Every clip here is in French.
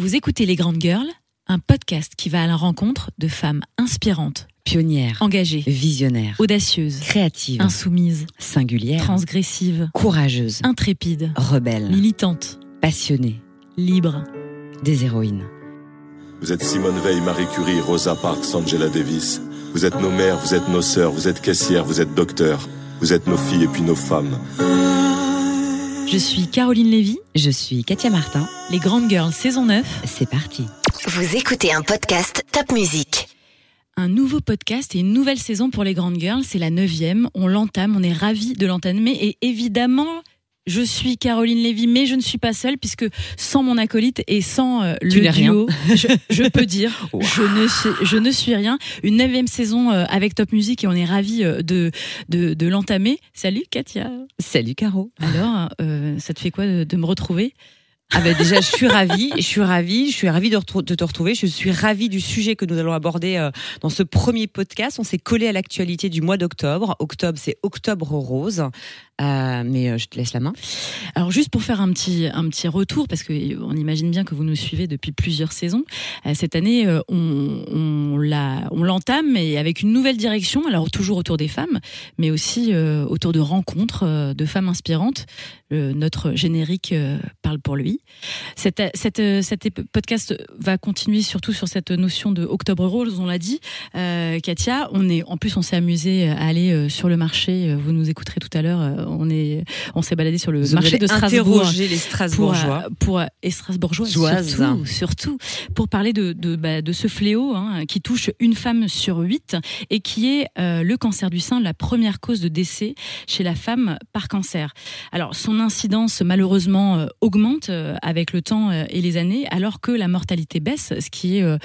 Vous écoutez Les Grandes Girls, un podcast qui va à la rencontre de femmes inspirantes, Pionnière, engagées, visionnaire, audacieuses, créative, insoumises, singulière, transgressives, courageuse, intrépides, rebelle, militantes, passionnée, libres. des héroïnes. Vous êtes Simone Veil, Marie Curie, Rosa Parks, Angela Davis. Vous êtes nos mères, vous êtes nos sœurs, vous êtes caissières, vous êtes docteurs. Vous êtes nos filles et puis nos femmes. Je suis Caroline Lévy, Je suis Katia Martin, Les Grandes Girls saison 9, c'est parti. Vous écoutez un podcast Top Music. un nouveau podcast et une nouvelle saison pour Les Grandes Girls, c'est la neuvième, on l'entame, on est ravis de l'entamer. Et évidemment... Je suis Caroline Lévy, mais je ne suis pas seule puisque sans mon acolyte et sans euh, le rien. duo, je, je peux dire, je, ne suis, je ne suis rien. Une neuvième saison euh, avec Top Music et on est ravis euh, de, de, de l'entamer. Salut Katia. Salut Caro. Alors, ça te fait quoi de, de me retrouver? Ah ben déjà, je suis ravie, je suis ravie, je suis ravie de, te retrouver. Je suis ravie du sujet que nous allons aborder euh, dans ce premier podcast. On s'est collé à l'actualité du mois d'octobre. Octobre, c'est Octobre Rose. Euh, mais euh, je te laisse la main. Alors juste pour faire un petit un petit retour parce que on imagine bien que vous nous suivez depuis plusieurs saisons. euh, cette année on l'a on l'entame et avec une nouvelle direction. Alors toujours autour des femmes, mais aussi autour de rencontres de femmes inspirantes. Notre générique parle pour lui. Cette, cette, podcast va continuer surtout sur cette notion de Octobre Rose, on l'a dit. Katia, on est, en plus, on s'est amusé à aller sur le marché. Vous nous écouterez tout à l'heure. On est, on s'est baladé sur le Vous marché de Strasbourg interroger les pour, Strasbourgeois. euh, pour euh, et Strasbourgeois surtout, surtout pour parler de de, bah, de ce fléau hein, qui touche une femme sur huit et qui est euh, le cancer du sein, la première cause de décès chez la femme par cancer. Alors son incidence malheureusement euh, augmente avec le temps et les années, alors que la mortalité baisse, ce qui est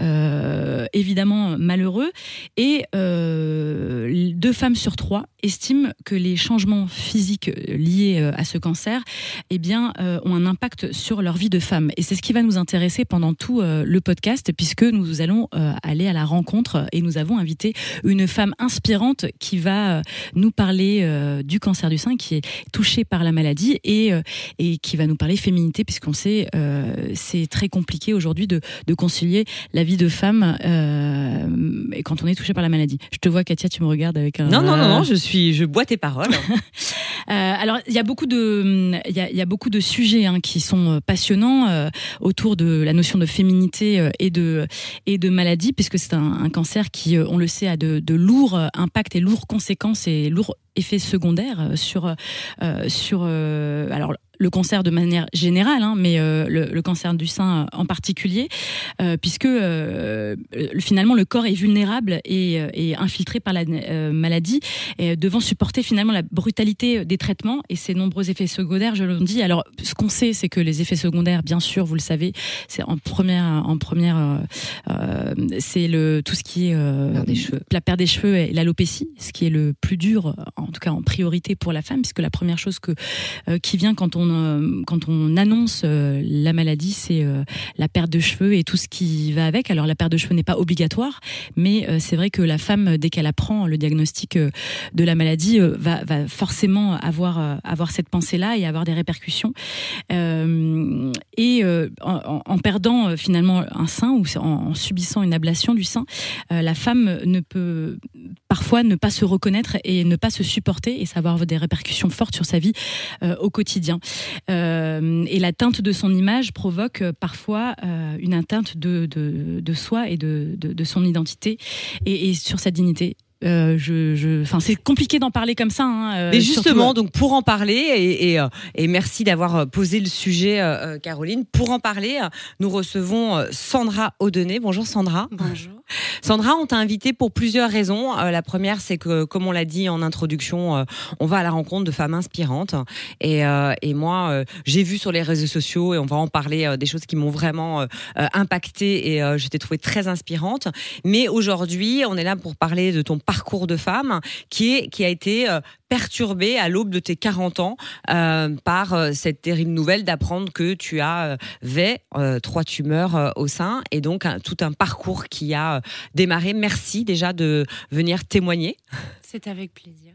euh, évidemment malheureux. Et deux femmes sur trois estiment que les changements physiques euh, liés euh, à ce cancer eh bien, euh, ont un impact sur leur vie de femme. Et c'est ce qui va nous intéresser pendant tout le podcast, puisque nous allons aller à la rencontre et nous avons invité une femme inspirante qui va nous parler du cancer du sein, qui est touchée par la maladie et, et qui va nous parler féminité, puisqu'on sait c'est très compliqué aujourd'hui de, de concilier la vie de femme euh, et quand on est touché par la maladie. Je te vois, Katia, tu me regardes avec un. Non, non, non, non, je suis, je bois tes paroles. Euh, alors, il y a beaucoup de, il y beaucoup de sujets hein, qui sont euh, passionnants euh, autour de la notion de féminité et de et de maladie, puisque c'est un, cancer qui, on le sait, a de, lourds impacts et lourdes conséquences et lourds effets secondaires sur sur alors le cancer de manière générale, hein, mais euh, le, le cancer du sein euh, en particulier, euh, puisque euh, le- finalement le corps est vulnérable et, euh, et infiltré par la euh, maladie, et devant supporter finalement la brutalité des traitements et ses nombreux effets secondaires, je le dis. Alors, ce qu'on sait, c'est que les effets secondaires, bien sûr, vous le savez, c'est en première, en première, c'est le tout ce qui est euh, Perte la perte des cheveux et l'alopécie, ce qui est le plus dur, en tout cas en priorité pour la femme, puisque la première chose que euh, qui vient quand on euh, quand on annonce euh, la maladie, c'est euh, la perte de cheveux et tout ce qui va avec. Alors la perte de cheveux n'est pas obligatoire, mais c'est vrai que la femme, dès qu'elle apprend le diagnostic de la maladie, va, forcément avoir cette pensée-là et avoir des répercussions. Et en, perdant finalement un sein ou en, subissant une ablation du sein, la femme ne peut parfois ne pas se reconnaître et ne pas se supporter et ça va avoir des répercussions fortes sur sa vie au quotidien. Euh, et l'atteinte de son image provoque euh, parfois euh, une atteinte de, de, de soi et de, de, de son identité et, et sur sa dignité. Euh, je, je, enfin, c'est compliqué d'en parler comme ça. Hein, euh, Mais justement, donc pour en parler, et, et, et merci d'avoir posé le sujet, euh, Caroline. Pour en parler, nous recevons Sandra Audenet. Bonjour Sandra. Bonjour. Sandra, on t'a invité pour plusieurs raisons. Euh, la première, c'est que, comme on l'a dit en introduction, euh, on va à la rencontre de femmes inspirantes. Et, euh, moi, j'ai vu sur les réseaux sociaux, et on va en parler, des choses qui m'ont vraiment impactée et je t'ai trouvée très inspirante. Mais aujourd'hui, on est là pour parler de ton parcours de femme qui, est, qui a été perturbé à l'aube de tes 40 ans euh, par euh, cette terrible nouvelle d'apprendre que tu as euh, trois tumeurs au sein et donc tout un parcours qui a démarré. Merci déjà de venir témoigner. C'est avec plaisir.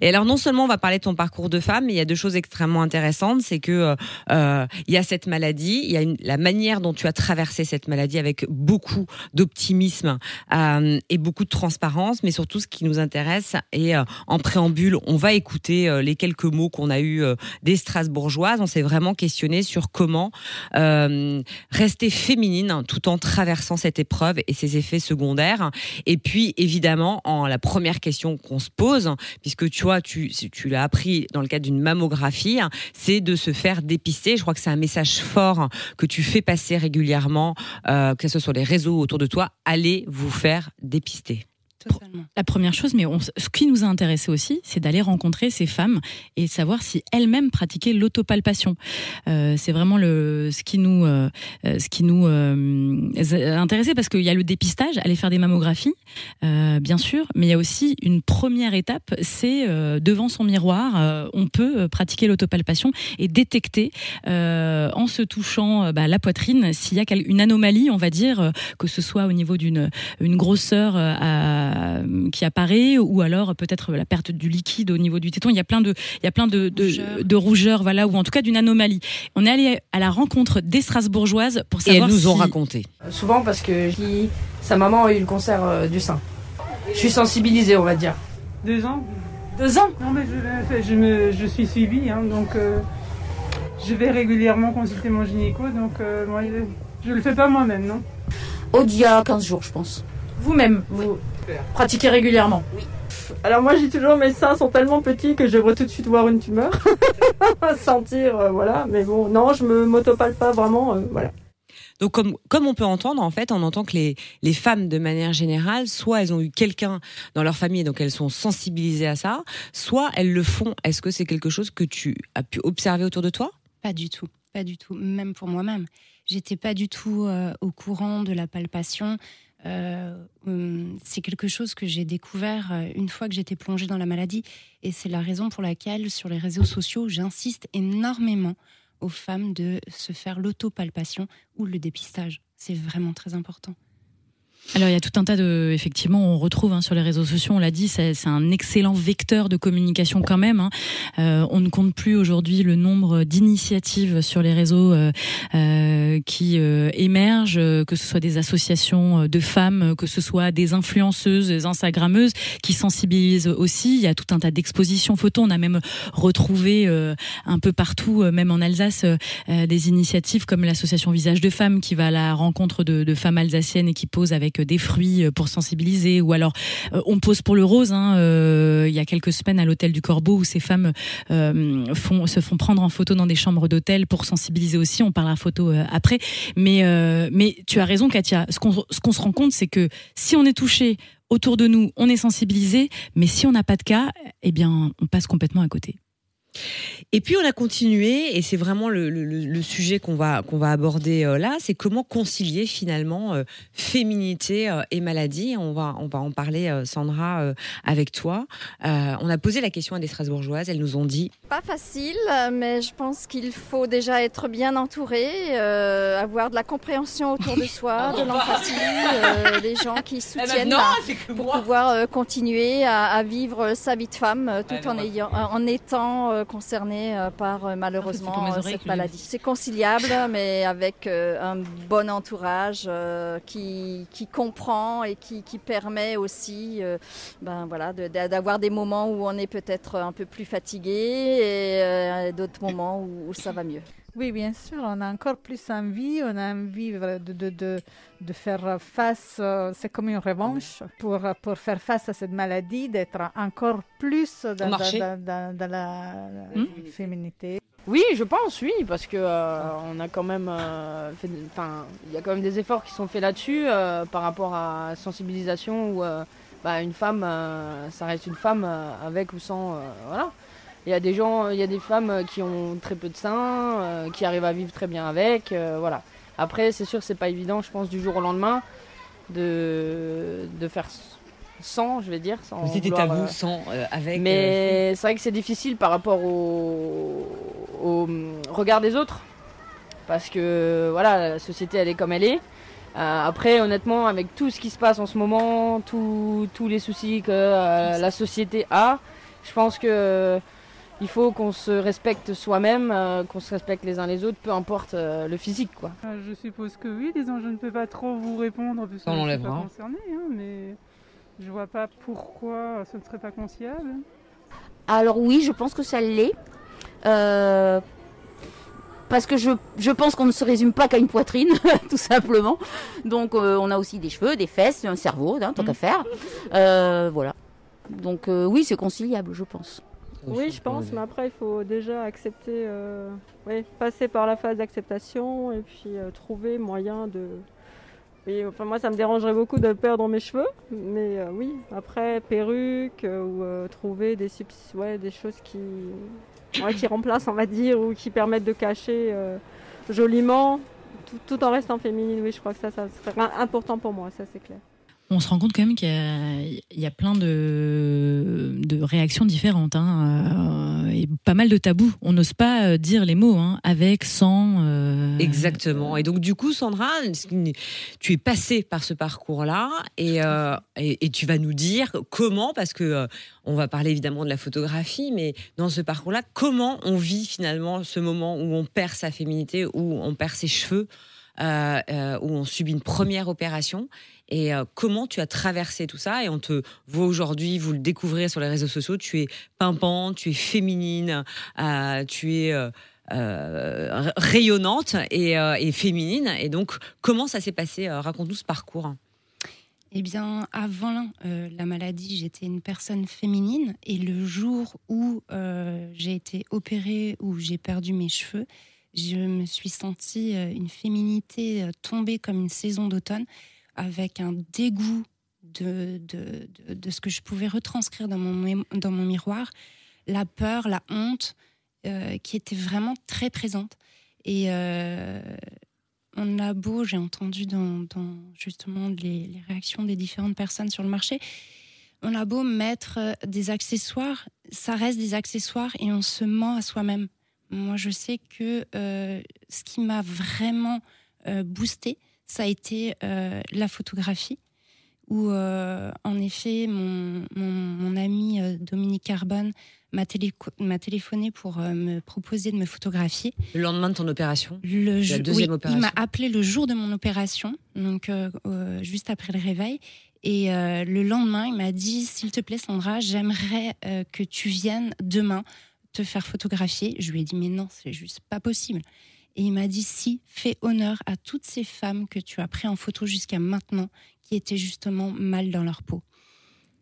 Et alors non seulement on va parler de ton parcours de femme, mais il y a deux choses extrêmement intéressantes, c'est que euh, il y a cette maladie, il y a la manière dont tu as traversé cette maladie avec beaucoup d'optimisme euh, et beaucoup de transparence, mais surtout ce qui nous intéresse et euh, en préambule, on va écouter euh, les quelques mots qu'on a eu euh, des Strasbourgeoises. On s'est vraiment questionné sur comment euh, rester féminine tout en traversant cette épreuve et ses effets secondaires. Et puis évidemment, en la première question qu'on se pose, puisque tu vois, tu, l'as appris dans le cadre d'une mammographie, c'est de se faire dépister. Je crois que c'est un message fort que tu fais passer régulièrement, euh, que ce soit les réseaux autour de toi. Allez vous faire dépister. Totalement. La première chose, mais on, ce qui nous a intéressé aussi, c'est d'aller rencontrer ces femmes et savoir si elles-mêmes pratiquaient l'autopalpation. Euh, c'est vraiment le, ce qui nous, euh, ce qui nous euh, intéressait parce qu'il y a le dépistage, aller faire des mammographies, euh, bien sûr, mais il y a aussi une première étape, c'est euh, devant son miroir, euh, on peut pratiquer l'autopalpation et détecter en se touchant bah, la poitrine s'il y a une anomalie, on va dire, que ce soit au niveau d'une une grosseur à euh, qui apparaît ou alors peut-être la perte du liquide au niveau du téton. Il y a plein de, il y a plein de, de, rougeurs. de rougeurs, voilà, ou en tout cas d'une anomalie. On est allé à la rencontre des Strasbourgeoises pour savoir. Et elles nous si... ont raconté. Souvent parce que sa maman a eu le cancer euh, du sein. Je suis sensibilisée, on va dire. Deux ans. Deux ans? Non mais je, je, me, je suis suivie, hein, donc euh, je vais régulièrement consulter mon gynéco, donc euh, moi je, je le fais pas moi-même, non Au dia 15 jours, je pense. Vous-même, vous pratiquez régulièrement Oui. Alors moi j'ai toujours mes seins sont tellement petits que je devrais tout de suite voir une tumeur, sentir, euh, voilà. Mais bon, non, je me m'autopale pas vraiment, euh, voilà. Donc comme, comme on peut entendre, en fait, on entend que les, les femmes, de manière générale, soit elles ont eu quelqu'un dans leur famille, donc elles sont sensibilisées à ça, soit elles le font. Est-ce que c'est quelque chose que tu as pu observer autour de toi? Pas du tout, pas du tout, même pour moi-même. J'étais pas du tout euh, au courant de la palpation. Euh, c'est quelque chose que j'ai découvert euh, une fois que j'étais plongée dans la maladie. Et c'est la raison pour laquelle, sur les réseaux sociaux, j'insiste énormément aux femmes de se faire l'autopalpation ou le dépistage. C'est vraiment très important. Alors il y a tout un tas de, effectivement, on retrouve hein, sur les réseaux sociaux, on l'a dit, c'est un excellent vecteur de communication quand même. Hein. Euh, on ne compte plus aujourd'hui le nombre d'initiatives sur les réseaux euh, euh, qui euh, émergent, que ce soit des associations de femmes, que ce soit des influenceuses, des instagrammeuses qui sensibilisent aussi. Il y a tout un tas d'expositions photos. On a même retrouvé euh, un peu partout, même en Alsace, des initiatives comme l'association Visage de Femmes qui va à la rencontre de, de femmes alsaciennes et qui pose avec des fruits pour sensibiliser. Ou alors euh, on pose pour le rose hein, euh, il y a quelques semaines à l'hôtel du Corbeau où ces femmes euh, se font prendre en photo dans des chambres d'hôtel pour sensibiliser aussi. On parlera photo euh, après. Mais tu as raison Katia. Ce qu'on ce qu'on se rend compte c'est que si on est touché autour de nous on est sensibilisé. Mais si on n'a pas de cas eh bien on passe complètement à côté et puis on a continué, et c'est vraiment le, le, le sujet qu'on va qu'on va aborder euh, là, c'est comment concilier finalement euh, féminité euh, et maladie. On va on va en parler, euh, Sandra, euh, avec toi. on a posé la question à des Strasbourgeoises, elles nous ont dit pas facile, mais je pense qu'il faut déjà être bien entouré, avoir de la compréhension autour de soi, de l'empathie, des gens qui soutiennent non, pour pouvoir continuer à, à, vivre sa vie de femme tout en ayant en étant concernés par Ah, malheureusement cette maladie. C'est conciliable, mais avec un bon entourage qui, qui, comprend et qui, qui permet aussi ben, voilà, d'avoir de, des moments où on est peut-être un peu plus fatigué et d'autres moments où, où ça va mieux. Oui, bien sûr, on a encore plus envie, on a envie de, de, de, de faire face, c'est comme une revanche pour, pour faire face à cette maladie, d'être encore plus dans, dans, dans, dans la, mmh. féminité. Oui, je pense, oui, parce que euh, on a quand même, euh, enfin, il y a quand même des efforts qui sont faits là-dessus euh, par rapport à la sensibilisation où bah, une femme, ça reste une femme avec ou sans, voilà. Il y a des gens, il y a des femmes qui ont très peu de seins, euh, qui arrivent à vivre très bien avec, euh, voilà. Après, c'est sûr, c'est pas évident, je pense, du jour au lendemain, de, de faire sans, je vais dire. Sans C'était tabou, euh, sans, avec. Mais c'est vrai que c'est difficile par rapport au, au, regard des autres, parce que voilà, la société, elle est comme elle est. après, honnêtement, avec tout ce qui se passe en ce moment, tous les soucis que la société a, je pense que il faut qu'on se respecte soi-même, qu'on se respecte les uns les autres, peu importe le physique. Quoi. Je suppose que oui, disons, je ne peux pas trop vous répondre puisque je ne suis pas concernée, hein, mais je vois pas pourquoi ce ne serait pas conciliable. Alors oui, je pense que ça l'est. Euh, parce que je, je pense qu'on ne se résume pas qu'à une poitrine, tout simplement. Donc euh, on a aussi des cheveux, des fesses, un cerveau, hein, tant qu'à faire. Euh, voilà. Donc oui, c'est conciliable, je pense. Oui, je pense, mais après, il faut déjà accepter, oui, passer par la phase d'acceptation et puis trouver moyen de, oui, enfin moi ça me dérangerait beaucoup de perdre mes cheveux, mais euh, oui, après perruque euh, ou euh, trouver des, ouais, des choses qui, qui remplacent on va dire ou qui permettent de cacher joliment tout, en restant féminine. Oui, je crois que ça, ça serait important pour moi, ça c'est clair on se rend compte quand même qu'il y, a plein de, réactions différentes hein, euh, et pas mal de tabous. On n'ose pas euh, dire les mots hein, avec, sans. Euh, Exactement. Et donc du coup, Sandra, tu es passée par ce parcours-là et, et, tu vas nous dire comment, parce que on va parler évidemment de la photographie, mais dans ce parcours-là, comment on vit finalement ce moment où on perd sa féminité, où on perd ses cheveux. où on subit une première opération et euh, comment tu as traversé tout ça? Et on te voit aujourd'hui, vous le découvrez sur les réseaux sociaux, tu es pimpante, tu es féminine, euh, tu es euh, rayonnante et, et, féminine. Et donc, comment ça s'est passé? Raconte-nous ce parcours. Eh bien, avant la maladie, j'étais une personne féminine et le jour où j'ai été opérée, où j'ai perdu mes cheveux, je me suis sentie une féminité tombée comme une saison d'automne avec un dégoût de, de, de, ce que je pouvais retranscrire dans mon, dans mon miroir, la peur, la honte, euh, qui était vraiment très présente. Et euh, on a beau, j'ai entendu dans, justement les, réactions des différentes personnes sur le marché, on a beau mettre euh, des accessoires, ça reste des accessoires et on se ment à soi-même. Moi, je sais que ce qui m'a vraiment boosté, ça a été euh, la photographie, où euh, en effet mon, mon, ami euh, Dominique Carbone m'a téléphoné pour me proposer de me photographier. Le lendemain de ton opération? Le La deuxième opération. Il m'a appelé le jour de mon opération, donc juste après le réveil. Et le lendemain, il m'a dit S'il te plaît, Sandra, j'aimerais que tu viennes demain te faire photographier. Je lui ai dit Mais non, c'est juste pas possible. Et il m'a dit si, fais honneur à toutes ces femmes que tu as pris en photo jusqu'à maintenant, qui étaient justement mal dans leur peau.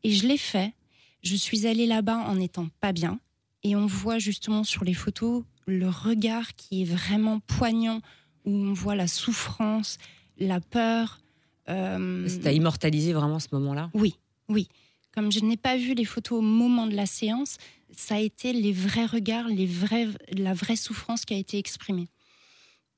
Et je l'ai fait. Je suis allée là-bas en n'étant pas bien. Et on voit justement sur les photos le regard qui est vraiment poignant, où on voit la souffrance, la peur. Euh... T'as immortalisé vraiment ce moment-là? Oui, oui. Comme je n'ai pas vu les photos au moment de la séance, ça a été les vrais regards, les vrais, la vraie souffrance qui a été exprimée.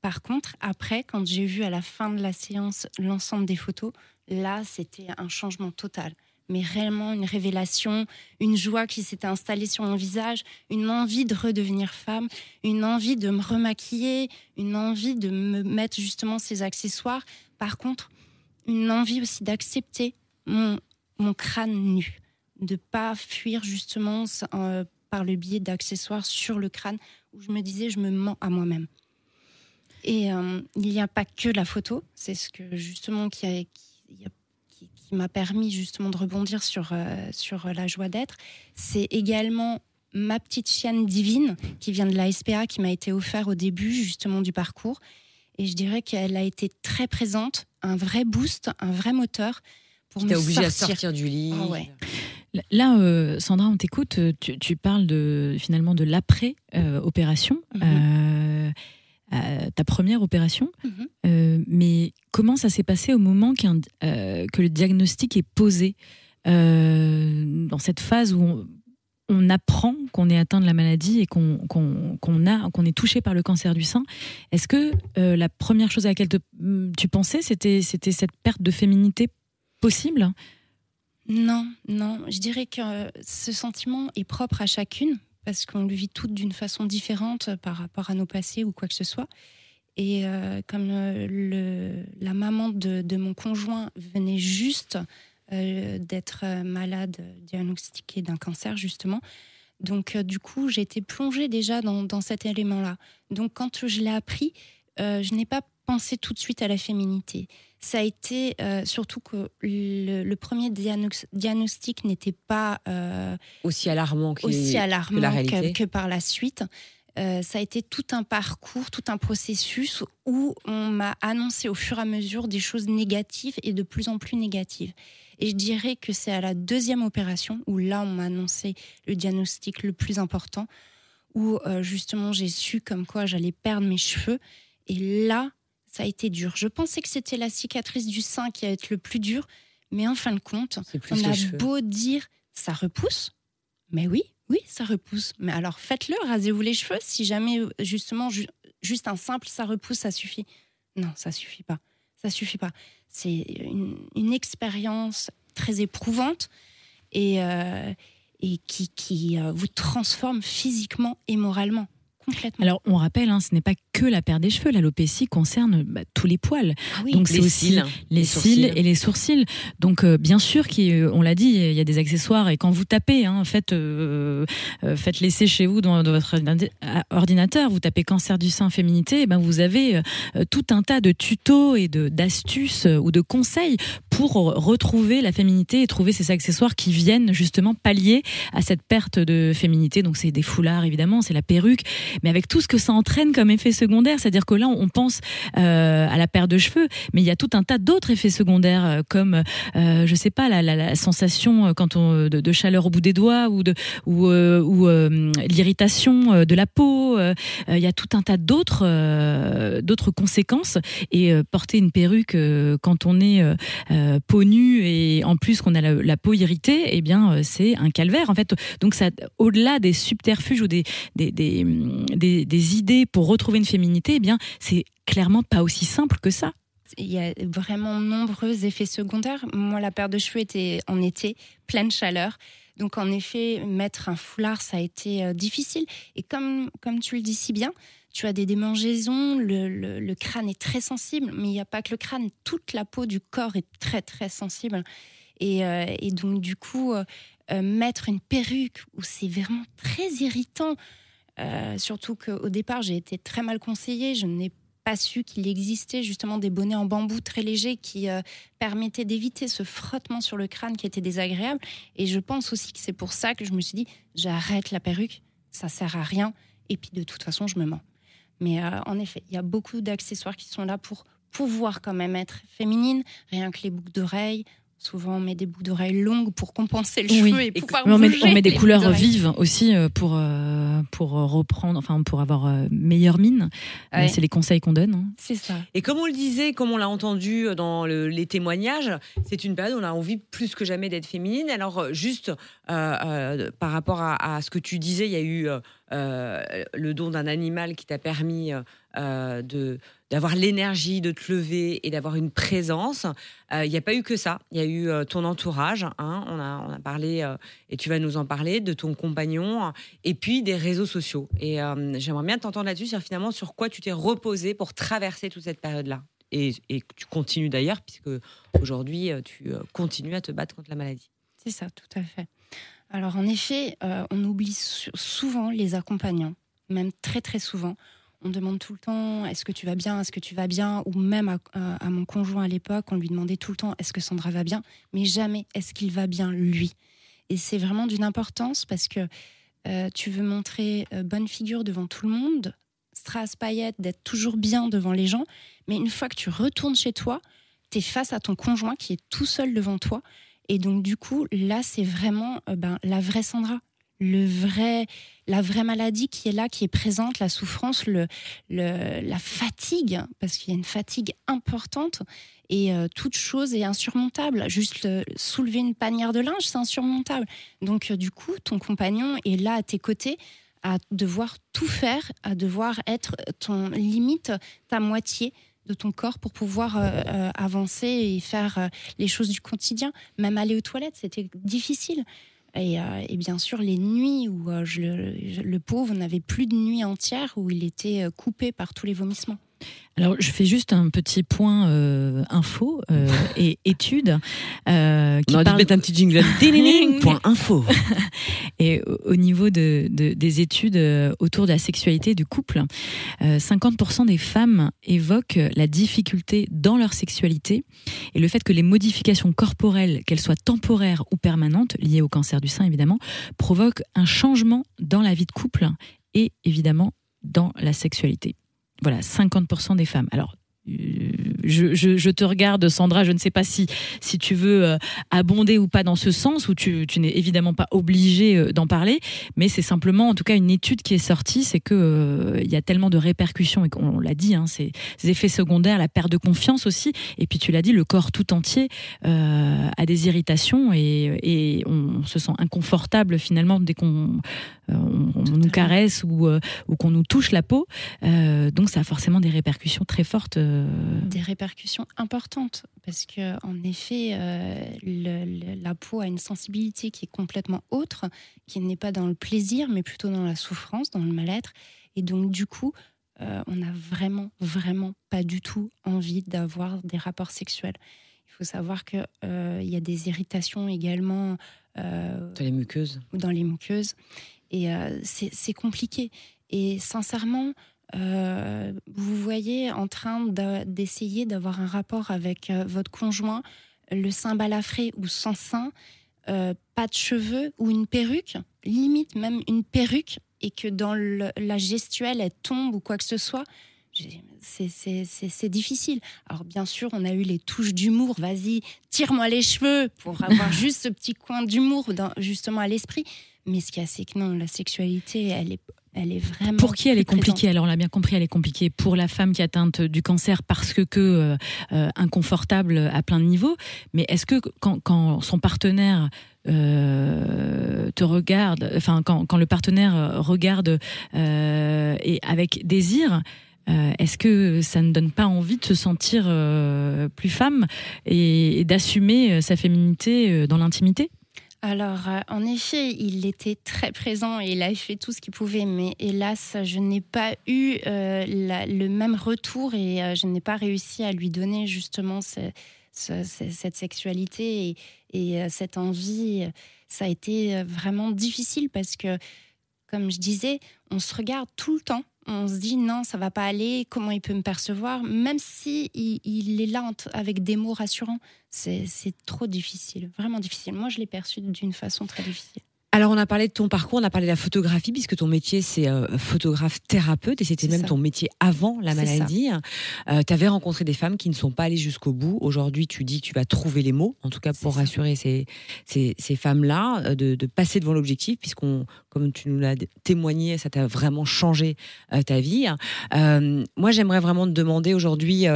Par contre, après, quand j'ai vu à la fin de la séance l'ensemble des photos, là, c'était un changement total. Mais réellement une révélation, une joie qui s'était installée sur mon visage, une envie de redevenir femme, une envie de me remaquiller, une envie de me mettre justement ces accessoires. Par contre, une envie aussi d'accepter mon, crâne nu, de pas fuir justement euh, par le biais d'accessoires sur le crâne où je me disais je me mens à moi-même. Et euh, il n'y a pas que la photo, c'est ce que justement qui, qui, m'a permis justement de rebondir sur, euh, sur la joie d'être. C'est également ma petite chienne divine qui vient de la SPA, qui m'a été offerte au début justement du parcours. Et je dirais qu'elle a été très présente, un vrai boost, un vrai moteur pour me obligé à sortir du lit. Ah là, euh, Sandra, on t'écoute. Tu, parles de finalement de l'après opération. Ta première opération. Mhm. Euh, mais comment ça s'est passé au moment euh, que le diagnostic est posé euh, dans cette phase où on, apprend qu'on est atteint de la maladie et qu'on a qu'on est touché par le cancer du sein Est-ce que la première chose à laquelle tu pensais c'était c'était cette perte de féminité possible? Non, non, je dirais que ce sentiment est propre à chacune parce qu'on le vit toutes d'une façon différente par rapport à nos passés ou quoi que ce soit. Et euh, comme euh, la maman de, mon conjoint venait juste euh, d'être malade, diagnostiquée d'un cancer, justement, Donc, du coup, été plongée déjà dans cet élément-là. Donc, quand je l'ai appris, je n'ai pas pensé tout de suite à la féminité ça a été euh, surtout que le, premier diagnostic n'était pas euh, aussi alarmant, que, aussi alarmant que, que, par la suite. Euh, ça a été tout un parcours, tout un processus où on m'a annoncé au fur et à mesure des choses négatives et de plus en plus négatives. Et je dirais que c'est à la deuxième opération où là on m'a annoncé le diagnostic le plus important, où justement j'ai su comme quoi j'allais perdre mes cheveux. Et là, ça a été dur. Je pensais que c'était la cicatrice du sein qui allait être le plus dur, mais en fin de compte, on a beau dire ça repousse, mais oui, oui, ça repousse. Mais alors faites-le, rasez-vous les cheveux si jamais justement juste un simple ça repousse, ça suffit. Non, ça suffit pas. Ça suffit pas. C'est une, expérience très éprouvante et, euh, et qui, qui euh, vous transforme physiquement et moralement. Alors, on rappelle, hein, ce n'est pas que la paire des cheveux. L'alopécie concerne bah, tous les poils. Ah Donc, c'est aussi les, cils et les sourcils. Donc, euh, bien sûr, euh, on l'a dit, il y a des accessoires. Et quand vous tapez, hein, faites, euh, faites l'essai chez vous dans, votre ordinateur. Vous tapez cancer du sein, féminité. Et ben, vous avez tout un tas de tutos et d'astuces ou de conseils pour retrouver la féminité et trouver ces accessoires qui viennent justement pallier à cette perte de féminité. Donc, c'est des foulards, évidemment, c'est la perruque mais avec tout ce que ça entraîne comme effet secondaire. C'est-à-dire que là, on pense euh, à la paire de cheveux, mais il y a tout un tas d'autres effets secondaires, euh, comme, euh, je sais pas, la, sensation euh, quand on, de, chaleur au bout des doigts ou, de, ou l'irritation de la peau. Il y a tout un tas d'autres d'autres conséquences. Et porter une perruque quand on est peau nue et en plus qu'on a la, peau irritée, eh bien, c'est un calvaire. En fait, donc au-delà des subterfuges ou des, des, des des, idées pour retrouver une féminité, eh bien, c'est clairement pas aussi simple que ça. Il y a vraiment nombreux effets secondaires. Moi, la paire de cheveux était en été, pleine chaleur. Donc, en effet, mettre un foulard, ça a été euh, difficile. Et comme, comme tu le dis si bien, tu as des démangeaisons, le, crâne est très sensible, mais il n'y a pas que le crâne, toute la peau du corps est très, très sensible. Et, euh, donc, du coup, euh, mettre une perruque où c'est vraiment très irritant, euh, surtout qu'au départ, j'ai été très mal conseillée. Je n'ai pas su qu'il existait justement des bonnets en bambou très légers qui euh, permettaient d'éviter ce frottement sur le crâne qui était désagréable. Et je pense aussi que c'est pour ça que je me suis dit, j'arrête la perruque, ça sert à rien. Et puis de toute façon, je me mens. Mais euh, en effet, il y a beaucoup d'accessoires qui sont là pour pouvoir quand même être féminine, rien que les boucles d'oreilles, Souvent, on met des boucles d'oreilles longues pour compenser le cheveu et, pouvoir on met, on met des couleurs vives aussi euh, pour, euh, pour reprendre, enfin pour avoir euh, meilleure mine. c'est les conseils qu'on donne. Hein. C'est ça. Et comme on le disait, comme on l'a entendu dans les témoignages, c'est une période où on a envie plus que jamais d'être féminine. Alors, juste par rapport à, ce que tu disais, il y a eu le don d'un animal qui t'a permis de d'avoir l'énergie de te lever et d'avoir une présence. Il n'y a pas eu que ça. Il y a eu ton entourage. Hein. on, a, on a parlé, et tu vas nous en parler, de ton compagnon, et puis des réseaux sociaux. Et j'aimerais bien t'entendre là-dessus, sur finalement sur quoi tu t'es reposé pour traverser toute cette période-là. Et, et, tu continues d'ailleurs, puisque aujourd'hui, tu continues à te battre contre la maladie. C'est ça, tout à fait. Alors en effet, on oublie souvent les accompagnants, même très très souvent on demande tout le temps est-ce que tu vas bien, est-ce que tu vas bien, ou même à, mon conjoint à l'époque, on lui demandait tout le temps est-ce que Sandra va bien, mais jamais est-ce qu'il va bien lui? Et c'est vraiment d'une importance parce que euh, tu veux montrer euh, bonne figure devant tout le monde, strass paillettes, d'être toujours bien devant les gens, mais une fois que tu retournes chez toi, tu es face à ton conjoint qui est tout seul devant toi. Et donc, du coup, là, c'est vraiment euh, ben, la vraie Sandra, le vrai, la vraie maladie qui est là, qui est présente, la souffrance, le, la fatigue, parce qu'il y a une fatigue importante et euh, toute chose est insurmontable. Juste soulever une panière de linge, c'est insurmontable. Donc euh, du coup, ton compagnon est là à tes côtés à devoir tout faire, à devoir être ton limite, ta moitié de ton corps pour pouvoir euh, avancer et faire les choses du quotidien. Même aller aux toilettes, c'était difficile. Euh, et, bien sûr, les nuits où euh, le pauvre n'avait plus de nuit entière, où il était euh, coupé par tous les vomissements. Alors, je fais juste un petit point euh, info euh, et études. Euh, qui On parle... mettre un petit jingle. point info. et au niveau de, de, des études euh, autour de la sexualité du couple, 50% des femmes évoquent la difficulté dans leur sexualité et le fait que les modifications corporelles, qu'elles soient temporaires ou permanentes, liées au cancer du sein évidemment, provoquent un changement dans la vie de couple et évidemment dans la sexualité. Voilà, 50% des femmes. Alors, euh, je, je, te regarde, Sandra. Je ne sais pas si, si tu veux euh, abonder ou pas dans ce sens, ou tu, tu n'es évidemment pas obligé euh, d'en parler, mais c'est simplement, en tout cas, une étude qui est sortie, c'est que il y a tellement de répercussions et qu'on l'a dit, hein, ces, effets secondaires, la perte de confiance aussi, et puis tu l'as dit, le corps tout entier a des irritations et, et on se sent inconfortable finalement dès qu'on on, nous caresse ou, ou qu'on nous touche la peau. donc ça a forcément des répercussions très fortes des répercussions importantes parce que en effet, euh, la peau a une sensibilité qui est complètement autre, qui n'est pas dans le plaisir, mais plutôt dans la souffrance, dans le mal-être. Et donc, du coup, euh, on n'a vraiment, vraiment pas du tout envie d'avoir des rapports sexuels. Il faut savoir qu'il euh, y a des irritations également. dans les muqueuses. Dans les muqueuses. Et c'est compliqué. Et sincèrement, euh, vous voyez en train d'essayer d'avoir un rapport avec euh, votre conjoint, le sein balafré ou sans sein, euh, pas de cheveux ou une perruque, limite même une perruque, et que dans la gestuelle, elle tombe ou quoi que ce soit, c'est difficile. Alors bien sûr, on a eu les touches d'humour, vas-y, tire-moi les cheveux pour avoir juste ce petit coin d'humour justement à l'esprit. Mais ce qu'il y a, c'est que non, la sexualité, elle est elle est vraiment. Pour qui elle est compliquée Alors on l'a bien compris, elle est compliquée pour la femme qui est atteinte du cancer parce que, que euh, euh, inconfortable à plein de niveaux. Mais est-ce que quand, son partenaire euh, te regarde, enfin quand, quand, le partenaire regarde et avec désir, Est-ce que ça ne donne pas envie de se sentir plus femme et d'assumer sa féminité dans l'intimité? Alors, euh, en effet, il était très présent et il a fait tout ce qu'il pouvait, mais hélas, je n'ai pas eu euh, le même retour et euh, je n'ai pas réussi à lui donner justement cette sexualité et, cette envie. Ça a été vraiment difficile parce que, comme je disais, on se regarde tout le temps on se dit non, ça va pas aller, comment il peut me percevoir, même si il, est là avec des mots rassurants, c'est trop difficile, vraiment difficile. Moi, je l'ai perçu d'une façon très difficile. Alors, on a parlé de ton parcours, on a parlé de la photographie, puisque ton métier, c'est euh, photographe thérapeute, et c'était même ton métier avant la maladie. Euh, tu avais rencontré des femmes qui ne sont pas allées jusqu'au bout. Aujourd'hui, tu dis que tu vas trouver les mots, en tout cas pour rassurer ces, ces, femmes-là, euh, de, de, passer devant l'objectif, puisqu'on, comme tu nous l'as témoigné, ça t'a vraiment changé ta vie. moi, j'aimerais vraiment te demander aujourd'hui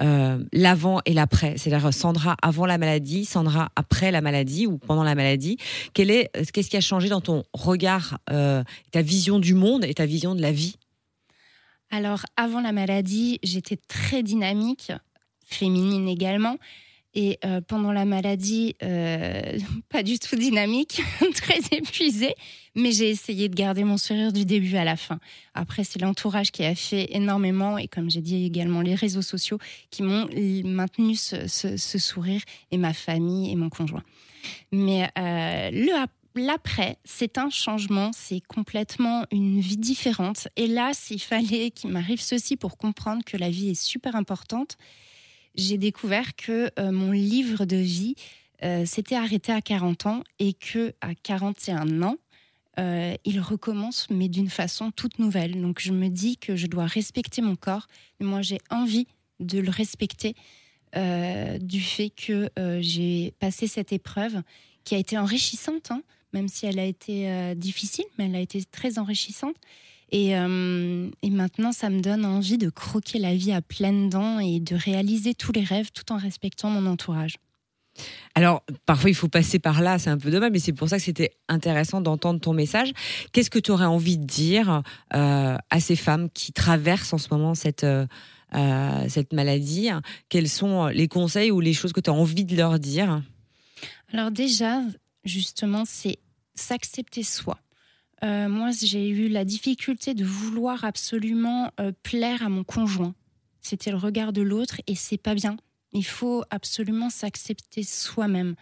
euh, l'avant et l'après, c'est-à-dire Sandra avant la maladie, Sandra après la maladie ou pendant la maladie. Quel est, qu'est-ce qui a changé dans ton regard, euh, ta vision du monde et ta vision de la vie? Alors avant la maladie, j'étais très dynamique, féminine également. Et euh, pendant la maladie, euh, pas du tout dynamique, très épuisée, mais j'ai essayé de garder mon sourire du début à la fin. Après, c'est l'entourage qui a fait énormément, et comme j'ai dit également, les réseaux sociaux qui m'ont maintenu ce, sourire, et ma famille et mon conjoint. Mais euh, L'après, c'est un changement, c'est complètement une vie différente. Et là, s'il fallait qu'il m'arrive ceci pour comprendre que la vie est super importante, j'ai découvert que euh, mon livre de vie euh, s'était arrêté à 40 ans et que à 41 ans, euh, il recommence, mais d'une façon toute nouvelle. Donc je me dis que je dois respecter mon corps. moi, j'ai envie de le respecter du fait que j'ai passé cette épreuve qui a été enrichissante, hein, même si elle a été difficile, mais elle a été très enrichissante. Euh, et, maintenant, ça me donne envie de croquer la vie à pleines dents et de réaliser tous les rêves tout en respectant mon entourage. Alors, parfois, il faut passer par là, c'est un peu dommage, mais c'est pour ça que c'était intéressant d'entendre ton message. Qu'est-ce que tu aurais envie de dire euh, à ces femmes qui traversent en ce moment cette, euh, cette maladie? Quels sont les conseils ou les choses que tu as envie de leur dire? Alors déjà, justement, c'est s'accepter soi. Euh, moi, j'ai eu la difficulté de vouloir absolument euh, plaire à mon conjoint. c'était le regard de l'autre et c'est pas bien. Il faut absolument s'accepter soi-même.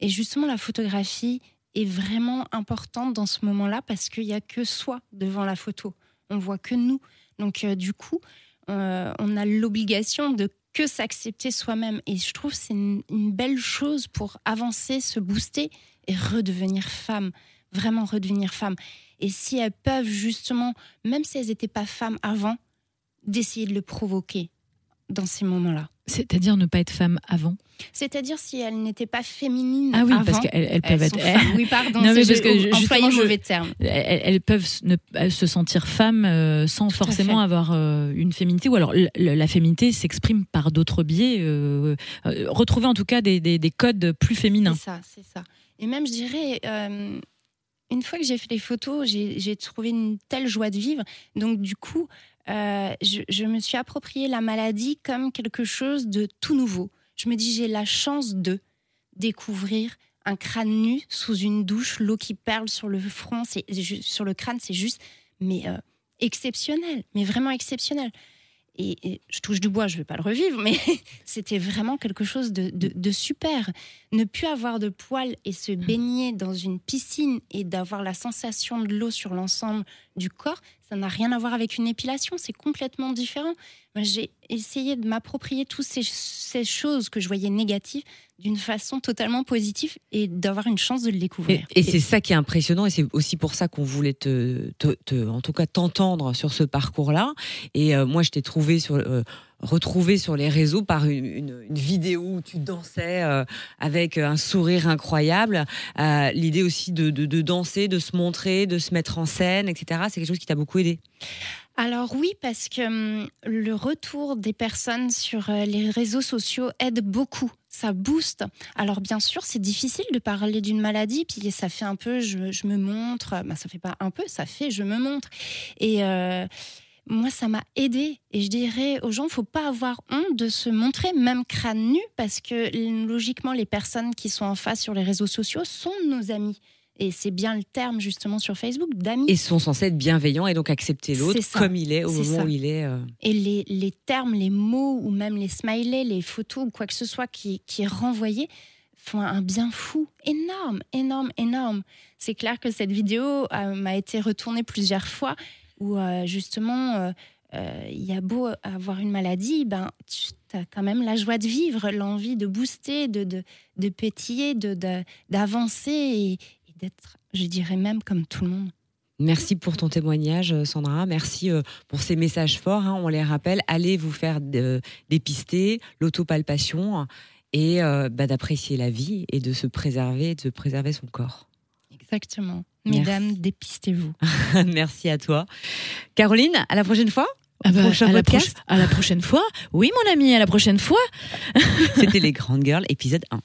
Et justement, la photographie est vraiment importante dans ce moment-là parce qu'il n'y a que soi devant la photo. On voit que nous. Donc, euh, du coup, euh, on a l'obligation de que s'accepter soi-même. Et je trouve c'est une, belle chose pour avancer, se booster et redevenir femme, vraiment redevenir femme. Et si elles peuvent justement, même si elles n'étaient pas femmes avant, d'essayer de le provoquer dans ces moments-là. C'est-à-dire ne pas être femme avant? C'est-à-dire si elles n'étaient pas féminines Ah oui, avant, parce qu'elles peuvent être. Oui, pardon, non, mais parce que le mauvais terme. Elles, peuvent se sentir femmes euh, sans forcément avoir euh, une féminité, ou alors la, féminité s'exprime par d'autres biais. Euh, retrouver en tout cas des, des, des codes plus féminins. C'est ça, c'est ça. Et même, je dirais, une fois que j'ai fait les photos, j'ai trouvé une telle joie de vivre. Donc, du coup, euh, je, me suis approprié la maladie comme quelque chose de tout nouveau. Je me dis, j'ai la chance de découvrir un crâne nu sous une douche, l'eau qui perle sur le front, sur le crâne, c'est juste, mais euh, exceptionnel, mais vraiment exceptionnel et, je touche du bois, je ne vais pas le revivre, mais c'était vraiment quelque chose de, super. Ne plus avoir de poils et se baigner dans une piscine et d'avoir la sensation de l'eau sur l'ensemble du corps, ça n'a rien à voir avec une épilation, c'est complètement différent. J'ai essayé de m'approprier toutes ces, ces, choses que je voyais négatives d'une façon totalement positive et d'avoir une chance de le découvrir. Et, c'est ça qui est impressionnant et c'est aussi pour ça qu'on voulait te, te, en tout cas t'entendre sur ce parcours-là. Et euh, moi, je t'ai trouvé sur euh, retrouvé sur les réseaux par une, une, vidéo où tu dansais euh, avec un sourire incroyable. L'idée aussi de, de, de, danser, de se montrer, de se mettre en scène, etc. C'est quelque chose qui t'a beaucoup aidé. Alors oui, parce que hum, le retour des personnes sur les réseaux sociaux aide beaucoup. Ça booste. Alors bien sûr, c'est difficile de parler d'une maladie, puis ça fait un peu, je, me montre. Ben, ça fait pas un peu, ça fait, je me montre. Et euh, moi, ça m'a aidé. Et je dirais aux gens, faut pas avoir honte de se montrer, même crâne nu, parce que logiquement, les personnes qui sont en face sur les réseaux sociaux sont nos amis et c'est bien le terme justement sur Facebook, d'amis. Et sont censés être bienveillants et donc accepter l'autre comme il est au moment où il est. Euh. Et les, les, termes, les mots ou même les smileys, les photos ou quoi que ce soit qui, qui est renvoyé font un bien fou énorme, énorme, énorme. C'est clair que cette vidéo euh, m'a été retournée plusieurs fois où euh, justement il y a beau avoir une maladie, ben, tu as quand même la joie de vivre, l'envie de booster, de, de, de pétiller, d'avancer de, et, d'être, je dirais même comme tout le monde. Merci pour ton témoignage, euh, Sandra. Merci euh, pour ces messages forts. Hein. On les rappelle. Allez vous faire dépister l'autopalpation et euh, bah, d'apprécier la vie et de se préserver, de se préserver son corps. Exactement. Mesdames, dépistez-vous. Merci à toi. Caroline, à la prochaine fois? Ah bah, à, la à la prochaine fois? Oui, mon ami, à la prochaine fois. C'était les Grandes Girls, épisode 1.